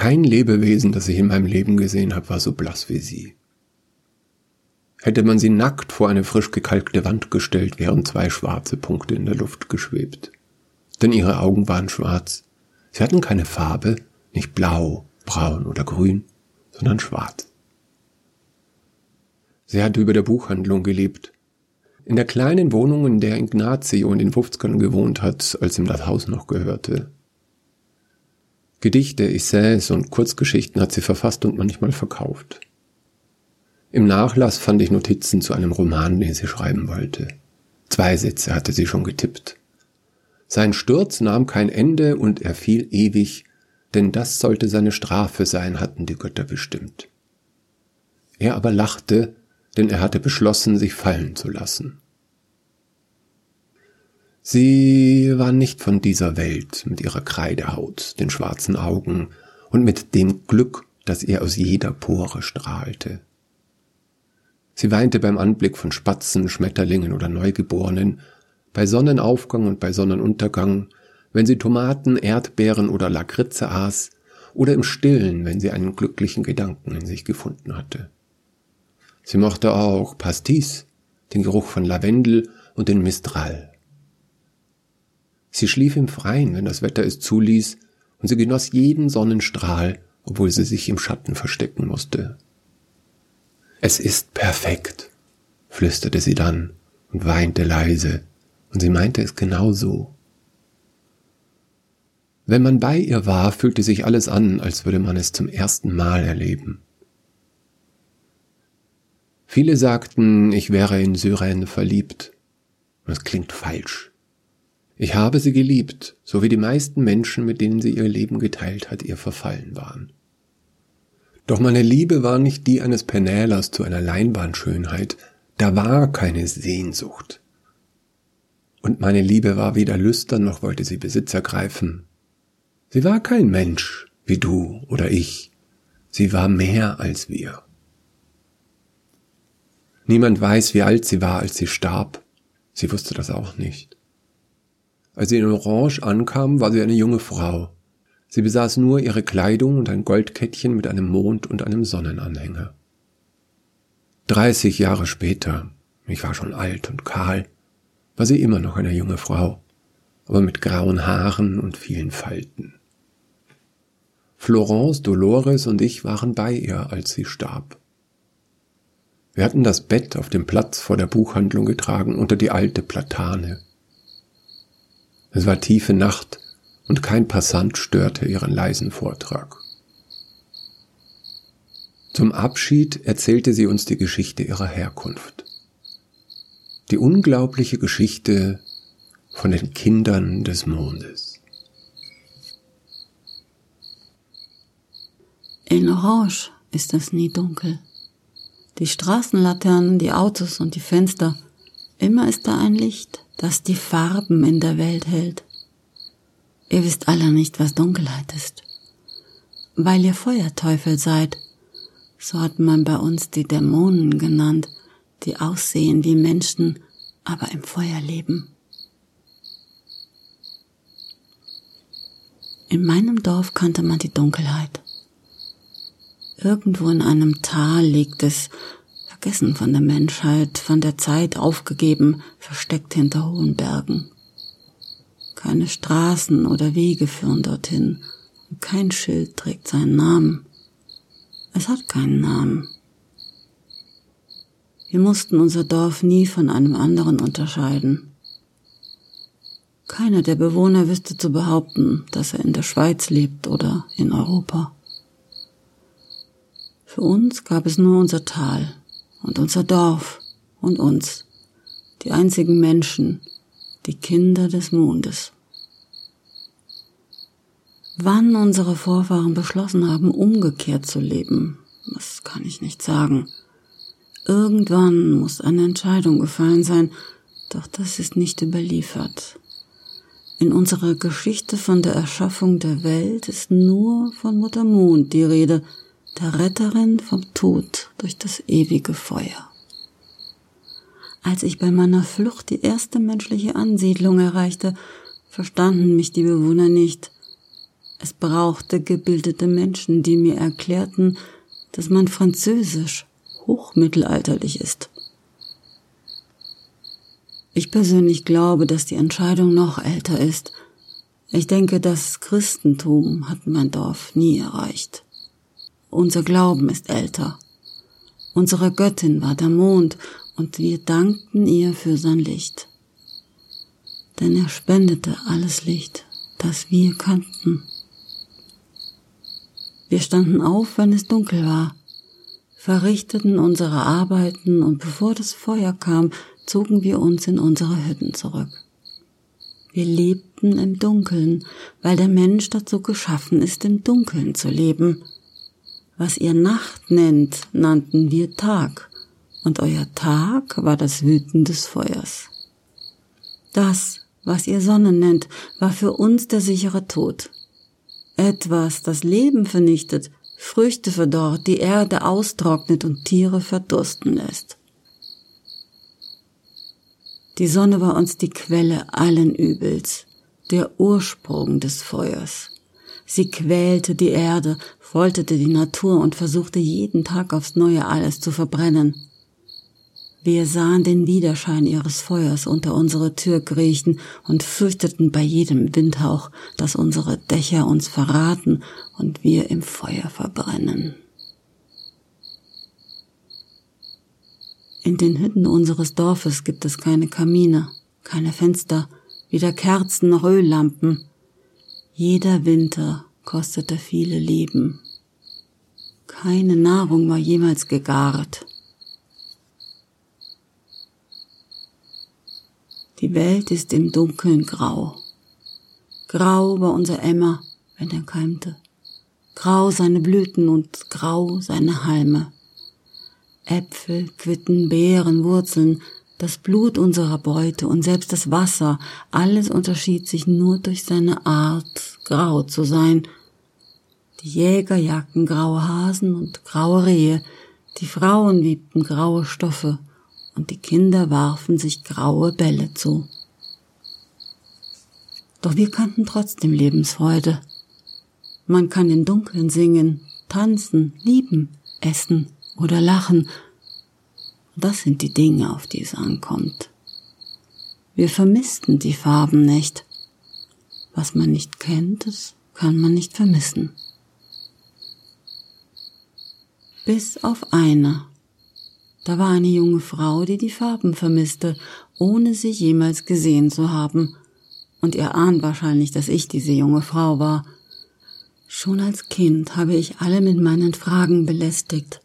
Kein Lebewesen, das ich in meinem Leben gesehen habe, war so blass wie sie. Hätte man sie nackt vor eine frisch gekalkte Wand gestellt, wären zwei schwarze Punkte in der Luft geschwebt. Denn ihre Augen waren schwarz. Sie hatten keine Farbe, nicht blau, braun oder grün, sondern schwarz. Sie hatte über der Buchhandlung gelebt. In der kleinen Wohnung, in der Ignazio in den 50ern gewohnt hat, als ihm das Haus noch gehörte. Gedichte, Essays und Kurzgeschichten hat sie verfasst und manchmal verkauft. Im Nachlass fand ich Notizen zu einem Roman, den sie schreiben wollte. Zwei Sätze hatte sie schon getippt. Sein Sturz nahm kein Ende und er fiel ewig, denn das sollte seine Strafe sein, hatten die Götter bestimmt. Er aber lachte, denn er hatte beschlossen, sich fallen zu lassen. Sie war nicht von dieser Welt mit ihrer Kreidehaut, den schwarzen Augen und mit dem Glück, das ihr aus jeder Pore strahlte. Sie weinte beim Anblick von Spatzen, Schmetterlingen oder Neugeborenen, bei Sonnenaufgang und bei Sonnenuntergang, wenn sie Tomaten, Erdbeeren oder Lakritze aß, oder im Stillen, wenn sie einen glücklichen Gedanken in sich gefunden hatte. Sie mochte auch Pastis, den Geruch von Lavendel und den Mistral. Sie schlief im Freien, wenn das Wetter es zuließ, und sie genoss jeden Sonnenstrahl, obwohl sie sich im Schatten verstecken musste. Es ist perfekt, flüsterte sie dann und weinte leise, und sie meinte es genau so. Wenn man bei ihr war, fühlte sich alles an, als würde man es zum ersten Mal erleben. Viele sagten, ich wäre in Syrene verliebt. Das klingt falsch. Ich habe sie geliebt, so wie die meisten Menschen, mit denen sie ihr Leben geteilt hat, ihr verfallen waren. Doch meine Liebe war nicht die eines Penälers zu einer Leinwandschönheit, da war keine Sehnsucht. Und meine Liebe war weder lüstern noch wollte sie Besitz ergreifen. Sie war kein Mensch wie du oder ich, sie war mehr als wir. Niemand weiß, wie alt sie war, als sie starb, sie wusste das auch nicht. Als sie in Orange ankam, war sie eine junge Frau. Sie besaß nur ihre Kleidung und ein Goldkettchen mit einem Mond und einem Sonnenanhänger. Dreißig Jahre später, ich war schon alt und kahl, war sie immer noch eine junge Frau, aber mit grauen Haaren und vielen Falten. Florence, Dolores und ich waren bei ihr, als sie starb. Wir hatten das Bett auf dem Platz vor der Buchhandlung getragen unter die alte Platane. Es war tiefe Nacht und kein Passant störte ihren leisen Vortrag. Zum Abschied erzählte sie uns die Geschichte ihrer Herkunft. Die unglaubliche Geschichte von den Kindern des Mondes. In Orange ist es nie dunkel. Die Straßenlaternen, die Autos und die Fenster, immer ist da ein Licht das die Farben in der Welt hält. Ihr wisst alle nicht, was Dunkelheit ist. Weil ihr Feuerteufel seid, so hat man bei uns die Dämonen genannt, die aussehen wie Menschen, aber im Feuer leben. In meinem Dorf kannte man die Dunkelheit. Irgendwo in einem Tal liegt es, vergessen von der Menschheit, von der Zeit aufgegeben, versteckt hinter hohen Bergen. Keine Straßen oder Wege führen dorthin, und kein Schild trägt seinen Namen. Es hat keinen Namen. Wir mussten unser Dorf nie von einem anderen unterscheiden. Keiner der Bewohner wüsste zu behaupten, dass er in der Schweiz lebt oder in Europa. Für uns gab es nur unser Tal, und unser Dorf und uns, die einzigen Menschen, die Kinder des Mondes. Wann unsere Vorfahren beschlossen haben, umgekehrt zu leben, das kann ich nicht sagen. Irgendwann muss eine Entscheidung gefallen sein, doch das ist nicht überliefert. In unserer Geschichte von der Erschaffung der Welt ist nur von Mutter Mond die Rede, der Retterin vom Tod durch das ewige Feuer. Als ich bei meiner Flucht die erste menschliche Ansiedlung erreichte, verstanden mich die Bewohner nicht. Es brauchte gebildete Menschen, die mir erklärten, dass mein Französisch hochmittelalterlich ist. Ich persönlich glaube, dass die Entscheidung noch älter ist. Ich denke, das Christentum hat mein Dorf nie erreicht. Unser Glauben ist älter. Unsere Göttin war der Mond und wir dankten ihr für sein Licht. Denn er spendete alles Licht, das wir kannten. Wir standen auf, wenn es dunkel war, verrichteten unsere Arbeiten und bevor das Feuer kam, zogen wir uns in unsere Hütten zurück. Wir lebten im Dunkeln, weil der Mensch dazu geschaffen ist, im Dunkeln zu leben. Was ihr Nacht nennt, nannten wir Tag, und euer Tag war das Wüten des Feuers. Das, was ihr Sonne nennt, war für uns der sichere Tod. Etwas, das Leben vernichtet, Früchte verdorrt, die Erde austrocknet und Tiere verdursten lässt. Die Sonne war uns die Quelle allen Übels, der Ursprung des Feuers. Sie quälte die Erde, folterte die Natur und versuchte jeden Tag aufs neue alles zu verbrennen. Wir sahen den Widerschein ihres Feuers unter unsere Tür kriechen und fürchteten bei jedem Windhauch, dass unsere Dächer uns verraten und wir im Feuer verbrennen. In den Hütten unseres Dorfes gibt es keine Kamine, keine Fenster, weder Kerzen noch Öllampen. Jeder Winter kostete viele Leben. Keine Nahrung war jemals gegart. Die Welt ist im Dunkeln grau. Grau war unser Emmer, wenn er keimte. Grau seine Blüten und grau seine Halme. Äpfel, Quitten, Beeren, Wurzeln, das Blut unserer Beute und selbst das Wasser, alles unterschied sich nur durch seine Art, grau zu sein. Die Jäger jagten graue Hasen und graue Rehe, die Frauen wiebten graue Stoffe, und die Kinder warfen sich graue Bälle zu. Doch wir kannten trotzdem Lebensfreude. Man kann in Dunkeln singen, tanzen, lieben, essen oder lachen. Das sind die Dinge, auf die es ankommt. Wir vermissten die Farben nicht. Was man nicht kennt, das kann man nicht vermissen. Bis auf eine. Da war eine junge Frau, die die Farben vermisste, ohne sie jemals gesehen zu haben. Und ihr ahnt wahrscheinlich, dass ich diese junge Frau war. Schon als Kind habe ich alle mit meinen Fragen belästigt.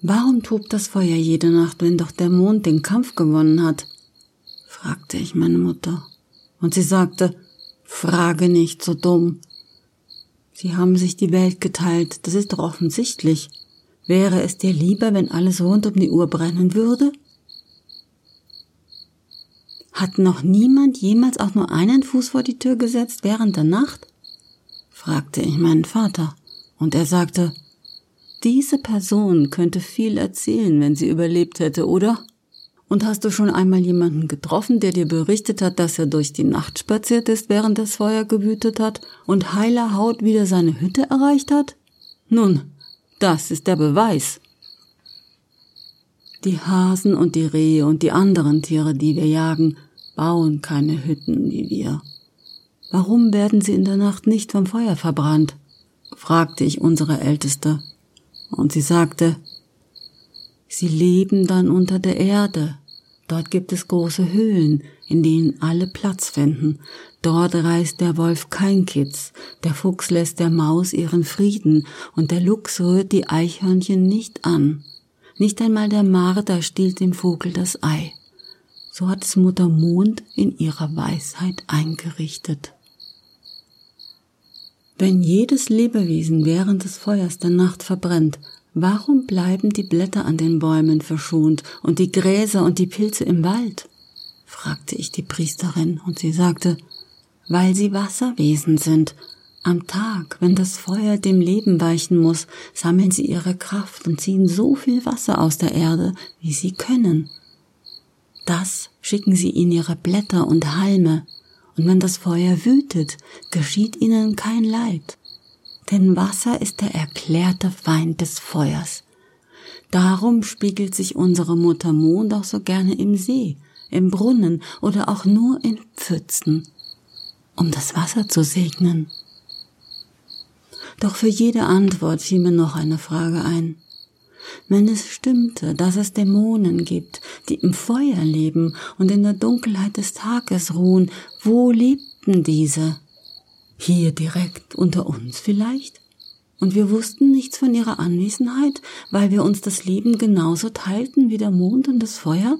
Warum tobt das Feuer jede Nacht, wenn doch der Mond den Kampf gewonnen hat? fragte ich meine Mutter. Und sie sagte, frage nicht so dumm. Sie haben sich die Welt geteilt, das ist doch offensichtlich. Wäre es dir lieber, wenn alles rund um die Uhr brennen würde? Hat noch niemand jemals auch nur einen Fuß vor die Tür gesetzt während der Nacht? fragte ich meinen Vater, und er sagte, diese Person könnte viel erzählen, wenn sie überlebt hätte, oder? Und hast du schon einmal jemanden getroffen, der dir berichtet hat, dass er durch die Nacht spaziert ist, während das Feuer gewütet hat und heiler Haut wieder seine Hütte erreicht hat? Nun, das ist der Beweis. Die Hasen und die Rehe und die anderen Tiere, die wir jagen, bauen keine Hütten wie wir. Warum werden sie in der Nacht nicht vom Feuer verbrannt? fragte ich unsere Älteste. Und sie sagte, sie leben dann unter der Erde. Dort gibt es große Höhlen, in denen alle Platz finden. Dort reißt der Wolf kein Kitz, der Fuchs lässt der Maus ihren Frieden und der Luchs rührt die Eichhörnchen nicht an. Nicht einmal der Marder stiehlt dem Vogel das Ei. So hat es Mutter Mond in ihrer Weisheit eingerichtet. Wenn jedes Lebewesen während des Feuers der Nacht verbrennt, warum bleiben die Blätter an den Bäumen verschont und die Gräser und die Pilze im Wald? fragte ich die Priesterin, und sie sagte, weil sie Wasserwesen sind. Am Tag, wenn das Feuer dem Leben weichen muss, sammeln sie ihre Kraft und ziehen so viel Wasser aus der Erde, wie sie können. Das schicken sie in ihre Blätter und Halme, und wenn das Feuer wütet, geschieht ihnen kein Leid. Denn Wasser ist der erklärte Feind des Feuers. Darum spiegelt sich unsere Mutter Mond auch so gerne im See, im Brunnen oder auch nur in Pfützen, um das Wasser zu segnen. Doch für jede Antwort fiel mir noch eine Frage ein. Wenn es stimmte, dass es Dämonen gibt, die im Feuer leben und in der Dunkelheit des Tages ruhen, wo lebten diese? Hier direkt unter uns vielleicht? Und wir wussten nichts von ihrer Anwesenheit, weil wir uns das Leben genauso teilten wie der Mond und das Feuer?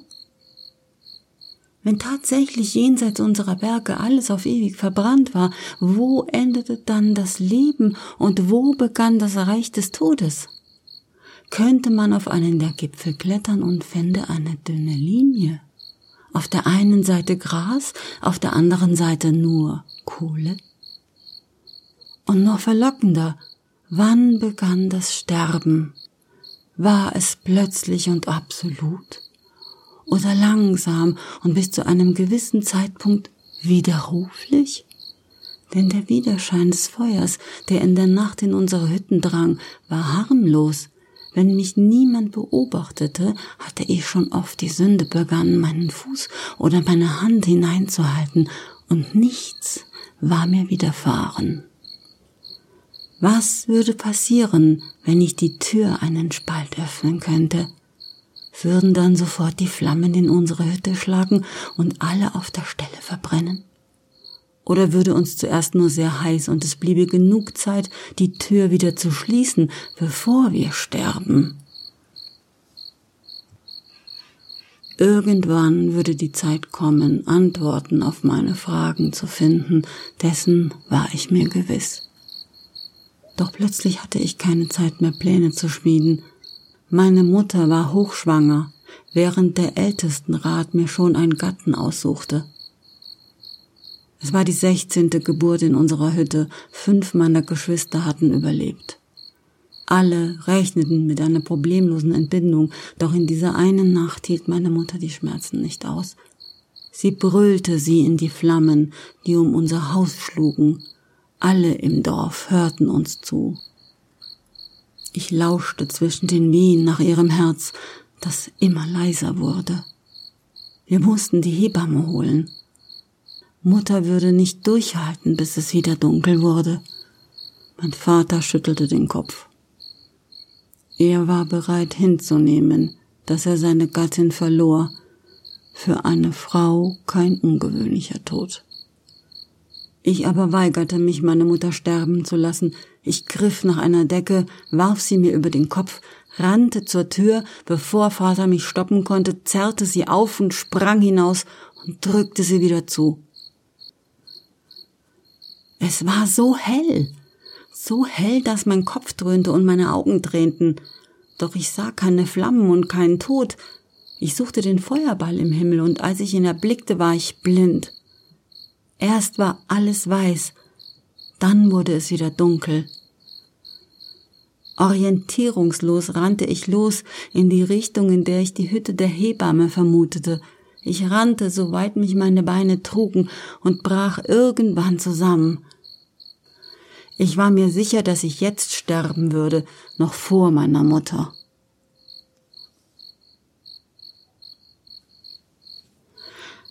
Wenn tatsächlich jenseits unserer Berge alles auf ewig verbrannt war, wo endete dann das Leben und wo begann das Reich des Todes? Könnte man auf einen der Gipfel klettern und fände eine dünne Linie. Auf der einen Seite Gras, auf der anderen Seite nur Kohle. Und noch verlockender, wann begann das Sterben? War es plötzlich und absolut? oder langsam und bis zu einem gewissen Zeitpunkt widerruflich? Denn der Widerschein des Feuers, der in der Nacht in unsere Hütten drang, war harmlos. Wenn mich niemand beobachtete, hatte ich schon oft die Sünde begangen, meinen Fuß oder meine Hand hineinzuhalten, und nichts war mir widerfahren. Was würde passieren, wenn ich die Tür einen Spalt öffnen könnte? würden dann sofort die Flammen in unsere Hütte schlagen und alle auf der Stelle verbrennen? Oder würde uns zuerst nur sehr heiß und es bliebe genug Zeit, die Tür wieder zu schließen, bevor wir sterben? Irgendwann würde die Zeit kommen, Antworten auf meine Fragen zu finden, dessen war ich mir gewiss. Doch plötzlich hatte ich keine Zeit mehr, Pläne zu schmieden, meine Mutter war hochschwanger, während der Ältestenrat mir schon einen Gatten aussuchte. Es war die sechzehnte Geburt in unserer Hütte, fünf meiner Geschwister hatten überlebt. Alle rechneten mit einer problemlosen Entbindung, doch in dieser einen Nacht hielt meine Mutter die Schmerzen nicht aus. Sie brüllte sie in die Flammen, die um unser Haus schlugen. Alle im Dorf hörten uns zu. Ich lauschte zwischen den Wehen nach ihrem Herz, das immer leiser wurde. Wir mussten die Hebamme holen. Mutter würde nicht durchhalten, bis es wieder dunkel wurde. Mein Vater schüttelte den Kopf. Er war bereit hinzunehmen, dass er seine Gattin verlor. Für eine Frau kein ungewöhnlicher Tod. Ich aber weigerte mich, meine Mutter sterben zu lassen. Ich griff nach einer Decke, warf sie mir über den Kopf, rannte zur Tür, bevor Vater mich stoppen konnte, zerrte sie auf und sprang hinaus und drückte sie wieder zu. Es war so hell, so hell, dass mein Kopf dröhnte und meine Augen tränten. Doch ich sah keine Flammen und keinen Tod. Ich suchte den Feuerball im Himmel, und als ich ihn erblickte, war ich blind. Erst war alles weiß, dann wurde es wieder dunkel. Orientierungslos rannte ich los in die Richtung, in der ich die Hütte der Hebamme vermutete. Ich rannte, soweit mich meine Beine trugen, und brach irgendwann zusammen. Ich war mir sicher, dass ich jetzt sterben würde, noch vor meiner Mutter.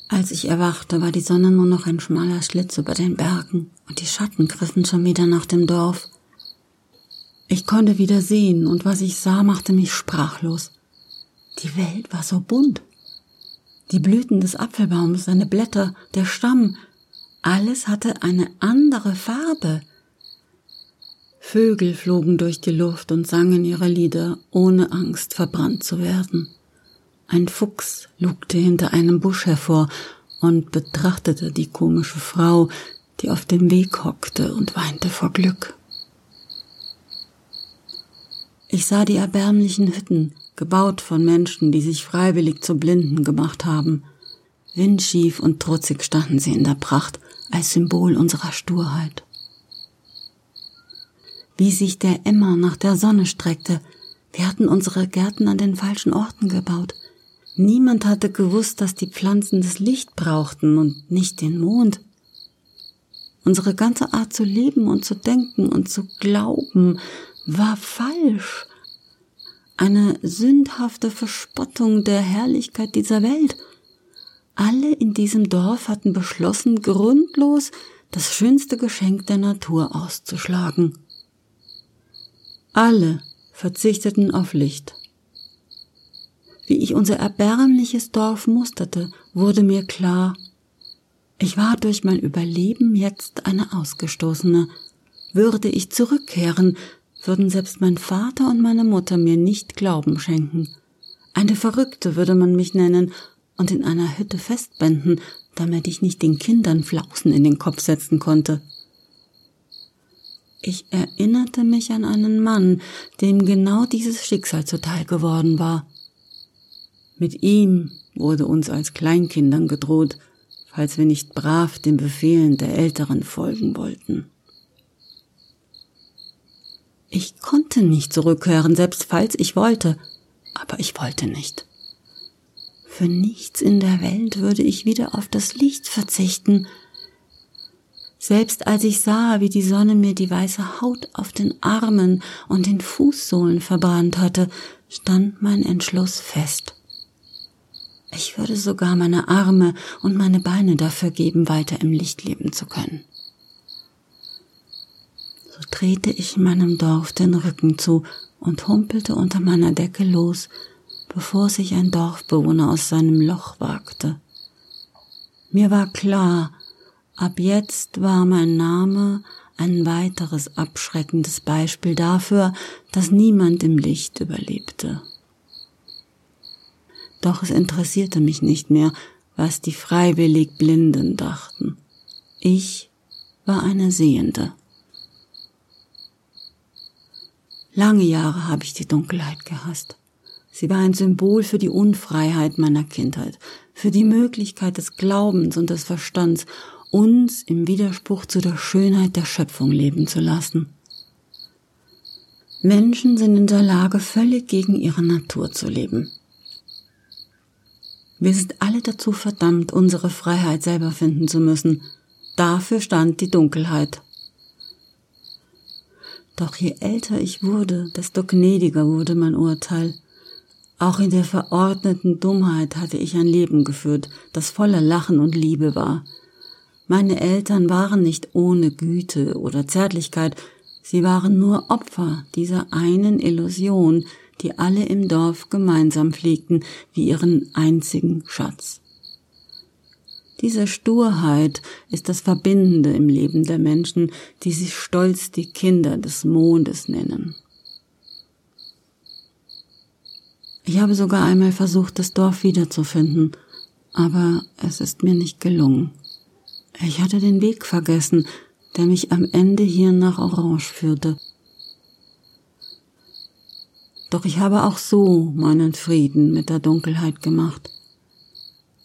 Als ich erwachte, war die Sonne nur noch ein schmaler Schlitz über den Bergen und die Schatten griffen schon wieder nach dem Dorf. Ich konnte wieder sehen und was ich sah, machte mich sprachlos. Die Welt war so bunt. Die Blüten des Apfelbaums, seine Blätter, der Stamm, alles hatte eine andere Farbe. Vögel flogen durch die Luft und sangen ihre Lieder, ohne Angst verbrannt zu werden. Ein Fuchs lugte hinter einem Busch hervor und betrachtete die komische Frau, die auf dem Weg hockte und weinte vor Glück. Ich sah die erbärmlichen Hütten, gebaut von Menschen, die sich freiwillig zu Blinden gemacht haben. Windschief und trutzig standen sie in der Pracht als Symbol unserer Sturheit. Wie sich der Emmer nach der Sonne streckte, wir hatten unsere Gärten an den falschen Orten gebaut – Niemand hatte gewusst, dass die Pflanzen das Licht brauchten und nicht den Mond. Unsere ganze Art zu leben und zu denken und zu glauben war falsch. Eine sündhafte Verspottung der Herrlichkeit dieser Welt. Alle in diesem Dorf hatten beschlossen, grundlos das schönste Geschenk der Natur auszuschlagen. Alle verzichteten auf Licht. Wie ich unser erbärmliches Dorf musterte, wurde mir klar, ich war durch mein Überleben jetzt eine Ausgestoßene. Würde ich zurückkehren, würden selbst mein Vater und meine Mutter mir nicht Glauben schenken. Eine Verrückte würde man mich nennen und in einer Hütte festbänden, damit ich nicht den Kindern Flausen in den Kopf setzen konnte. Ich erinnerte mich an einen Mann, dem genau dieses Schicksal zuteil geworden war. Mit ihm wurde uns als Kleinkindern gedroht, falls wir nicht brav den Befehlen der Älteren folgen wollten. Ich konnte nicht zurückkehren, selbst falls ich wollte, aber ich wollte nicht. Für nichts in der Welt würde ich wieder auf das Licht verzichten. Selbst als ich sah, wie die Sonne mir die weiße Haut auf den Armen und den Fußsohlen verbrannt hatte, stand mein Entschluss fest. Ich würde sogar meine Arme und meine Beine dafür geben, weiter im Licht leben zu können. So drehte ich meinem Dorf den Rücken zu und humpelte unter meiner Decke los, bevor sich ein Dorfbewohner aus seinem Loch wagte. Mir war klar, ab jetzt war mein Name ein weiteres abschreckendes Beispiel dafür, dass niemand im Licht überlebte. Doch es interessierte mich nicht mehr, was die freiwillig Blinden dachten. Ich war eine Sehende. Lange Jahre habe ich die Dunkelheit gehasst. Sie war ein Symbol für die Unfreiheit meiner Kindheit, für die Möglichkeit des Glaubens und des Verstands, uns im Widerspruch zu der Schönheit der Schöpfung leben zu lassen. Menschen sind in der Lage, völlig gegen ihre Natur zu leben. Wir sind alle dazu verdammt, unsere Freiheit selber finden zu müssen. Dafür stand die Dunkelheit. Doch je älter ich wurde, desto gnädiger wurde mein Urteil. Auch in der verordneten Dummheit hatte ich ein Leben geführt, das voller Lachen und Liebe war. Meine Eltern waren nicht ohne Güte oder Zärtlichkeit, sie waren nur Opfer dieser einen Illusion, die alle im Dorf gemeinsam pflegten wie ihren einzigen Schatz. Diese Sturheit ist das Verbindende im Leben der Menschen, die sich stolz die Kinder des Mondes nennen. Ich habe sogar einmal versucht, das Dorf wiederzufinden, aber es ist mir nicht gelungen. Ich hatte den Weg vergessen, der mich am Ende hier nach Orange führte. Doch ich habe auch so meinen Frieden mit der Dunkelheit gemacht.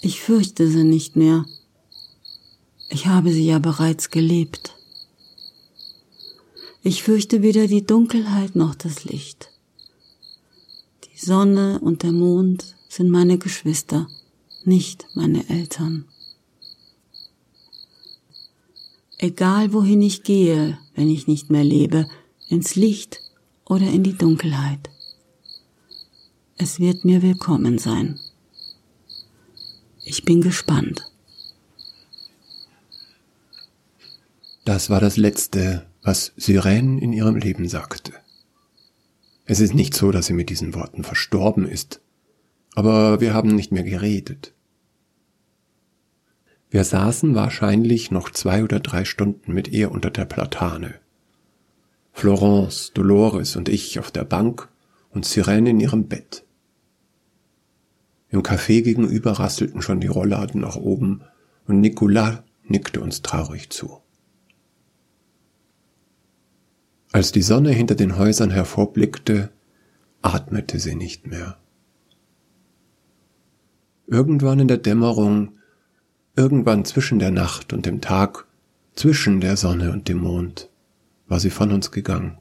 Ich fürchte sie nicht mehr. Ich habe sie ja bereits gelebt. Ich fürchte weder die Dunkelheit noch das Licht. Die Sonne und der Mond sind meine Geschwister, nicht meine Eltern. Egal wohin ich gehe, wenn ich nicht mehr lebe, ins Licht oder in die Dunkelheit. Es wird mir willkommen sein. Ich bin gespannt. Das war das Letzte, was Sirene in ihrem Leben sagte. Es ist nicht so, dass sie mit diesen Worten verstorben ist, aber wir haben nicht mehr geredet. Wir saßen wahrscheinlich noch zwei oder drei Stunden mit ihr unter der Platane. Florence, Dolores und ich auf der Bank und Sirene in ihrem Bett. Im Café gegenüber rasselten schon die Rollladen nach oben und Nicolas nickte uns traurig zu. Als die Sonne hinter den Häusern hervorblickte, atmete sie nicht mehr. Irgendwann in der Dämmerung, irgendwann zwischen der Nacht und dem Tag, zwischen der Sonne und dem Mond, war sie von uns gegangen,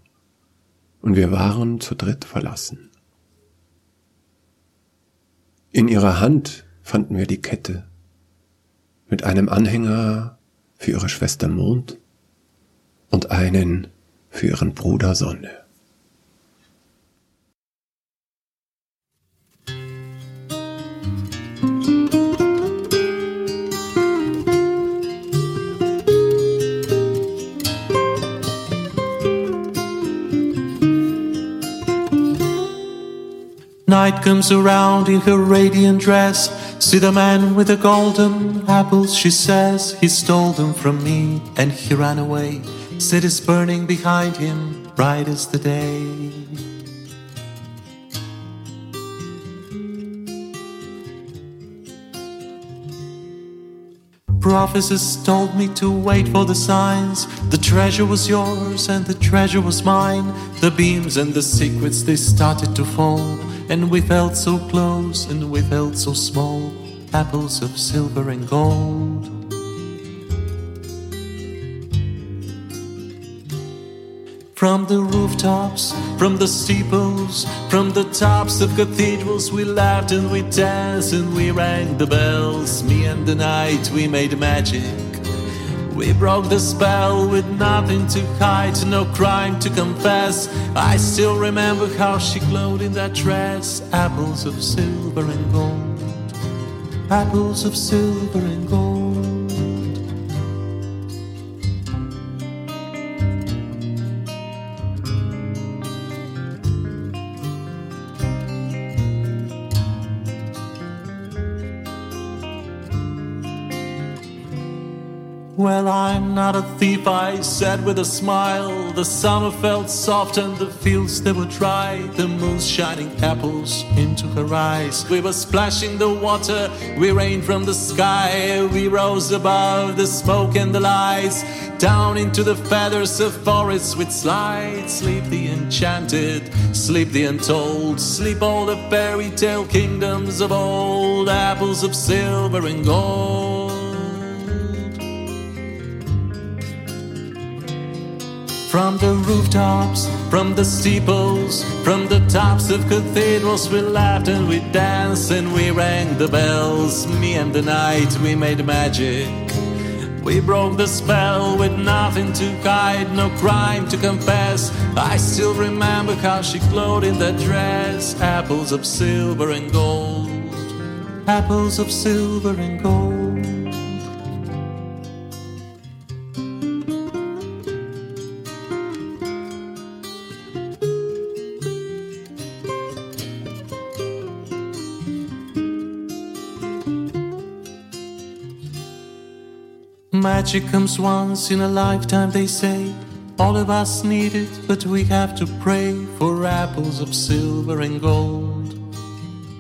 und wir waren zu dritt verlassen. In ihrer Hand fanden wir die Kette mit einem Anhänger für ihre Schwester Mond und einen für ihren Bruder Sonne. Night comes around in her radiant dress. See the man with the golden apples, she says. He stole them from me and he ran away. Cities burning behind him, bright as the day. Prophecies told me to wait for the signs. The treasure was yours and the treasure was mine. The beams and the secrets they started to fall, and we felt so close and we felt so small. Apples of silver and gold. From the rooftops, from the steeples, from the tops of cathedrals, we laughed and we danced and we rang the bells. Me and the night, we made magic. We broke the spell with nothing to hide, no crime to confess. I still remember how she glowed in that dress. Apples of silver and gold, apples of silver and said with a smile. The summer felt soft and the fields they were dry. The moon's shining apples into her eyes. We were splashing the water, we rained from the sky. We rose above the smoke and the lights. Down into the feathers of forests with slides. Sleep the enchanted, sleep the untold. Sleep all the fairy tale kingdoms of old. Apples of silver and gold. From the rooftops, from the steeples, from the tops of cathedrals, we laughed and we danced and we rang the bells. Me and the night, we made magic. We broke the spell with nothing to hide, no crime to confess. I still remember how she glowed in that dress. Apples of silver and gold, apples of silver and gold. Magic comes once in a lifetime, they say. All of us need it, but we have to pray for apples of silver and gold.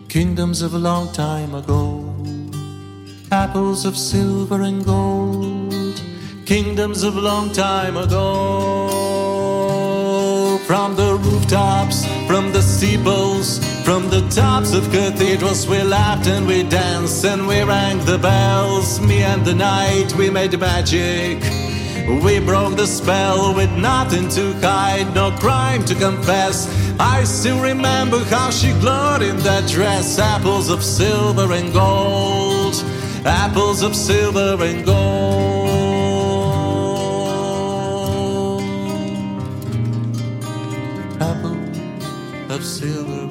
Kingdoms of a long time ago. Apples of silver and gold. Kingdoms of a long time ago. From the rooftops, from the steeples, from the tops of cathedrals, we laughed and we danced and we rang the bells. Me and the night, we made magic. We broke the spell with nothing to hide, no crime to confess. I still remember how she glowed in that dress. Apples of silver and gold, apples of silver and gold, apples of silver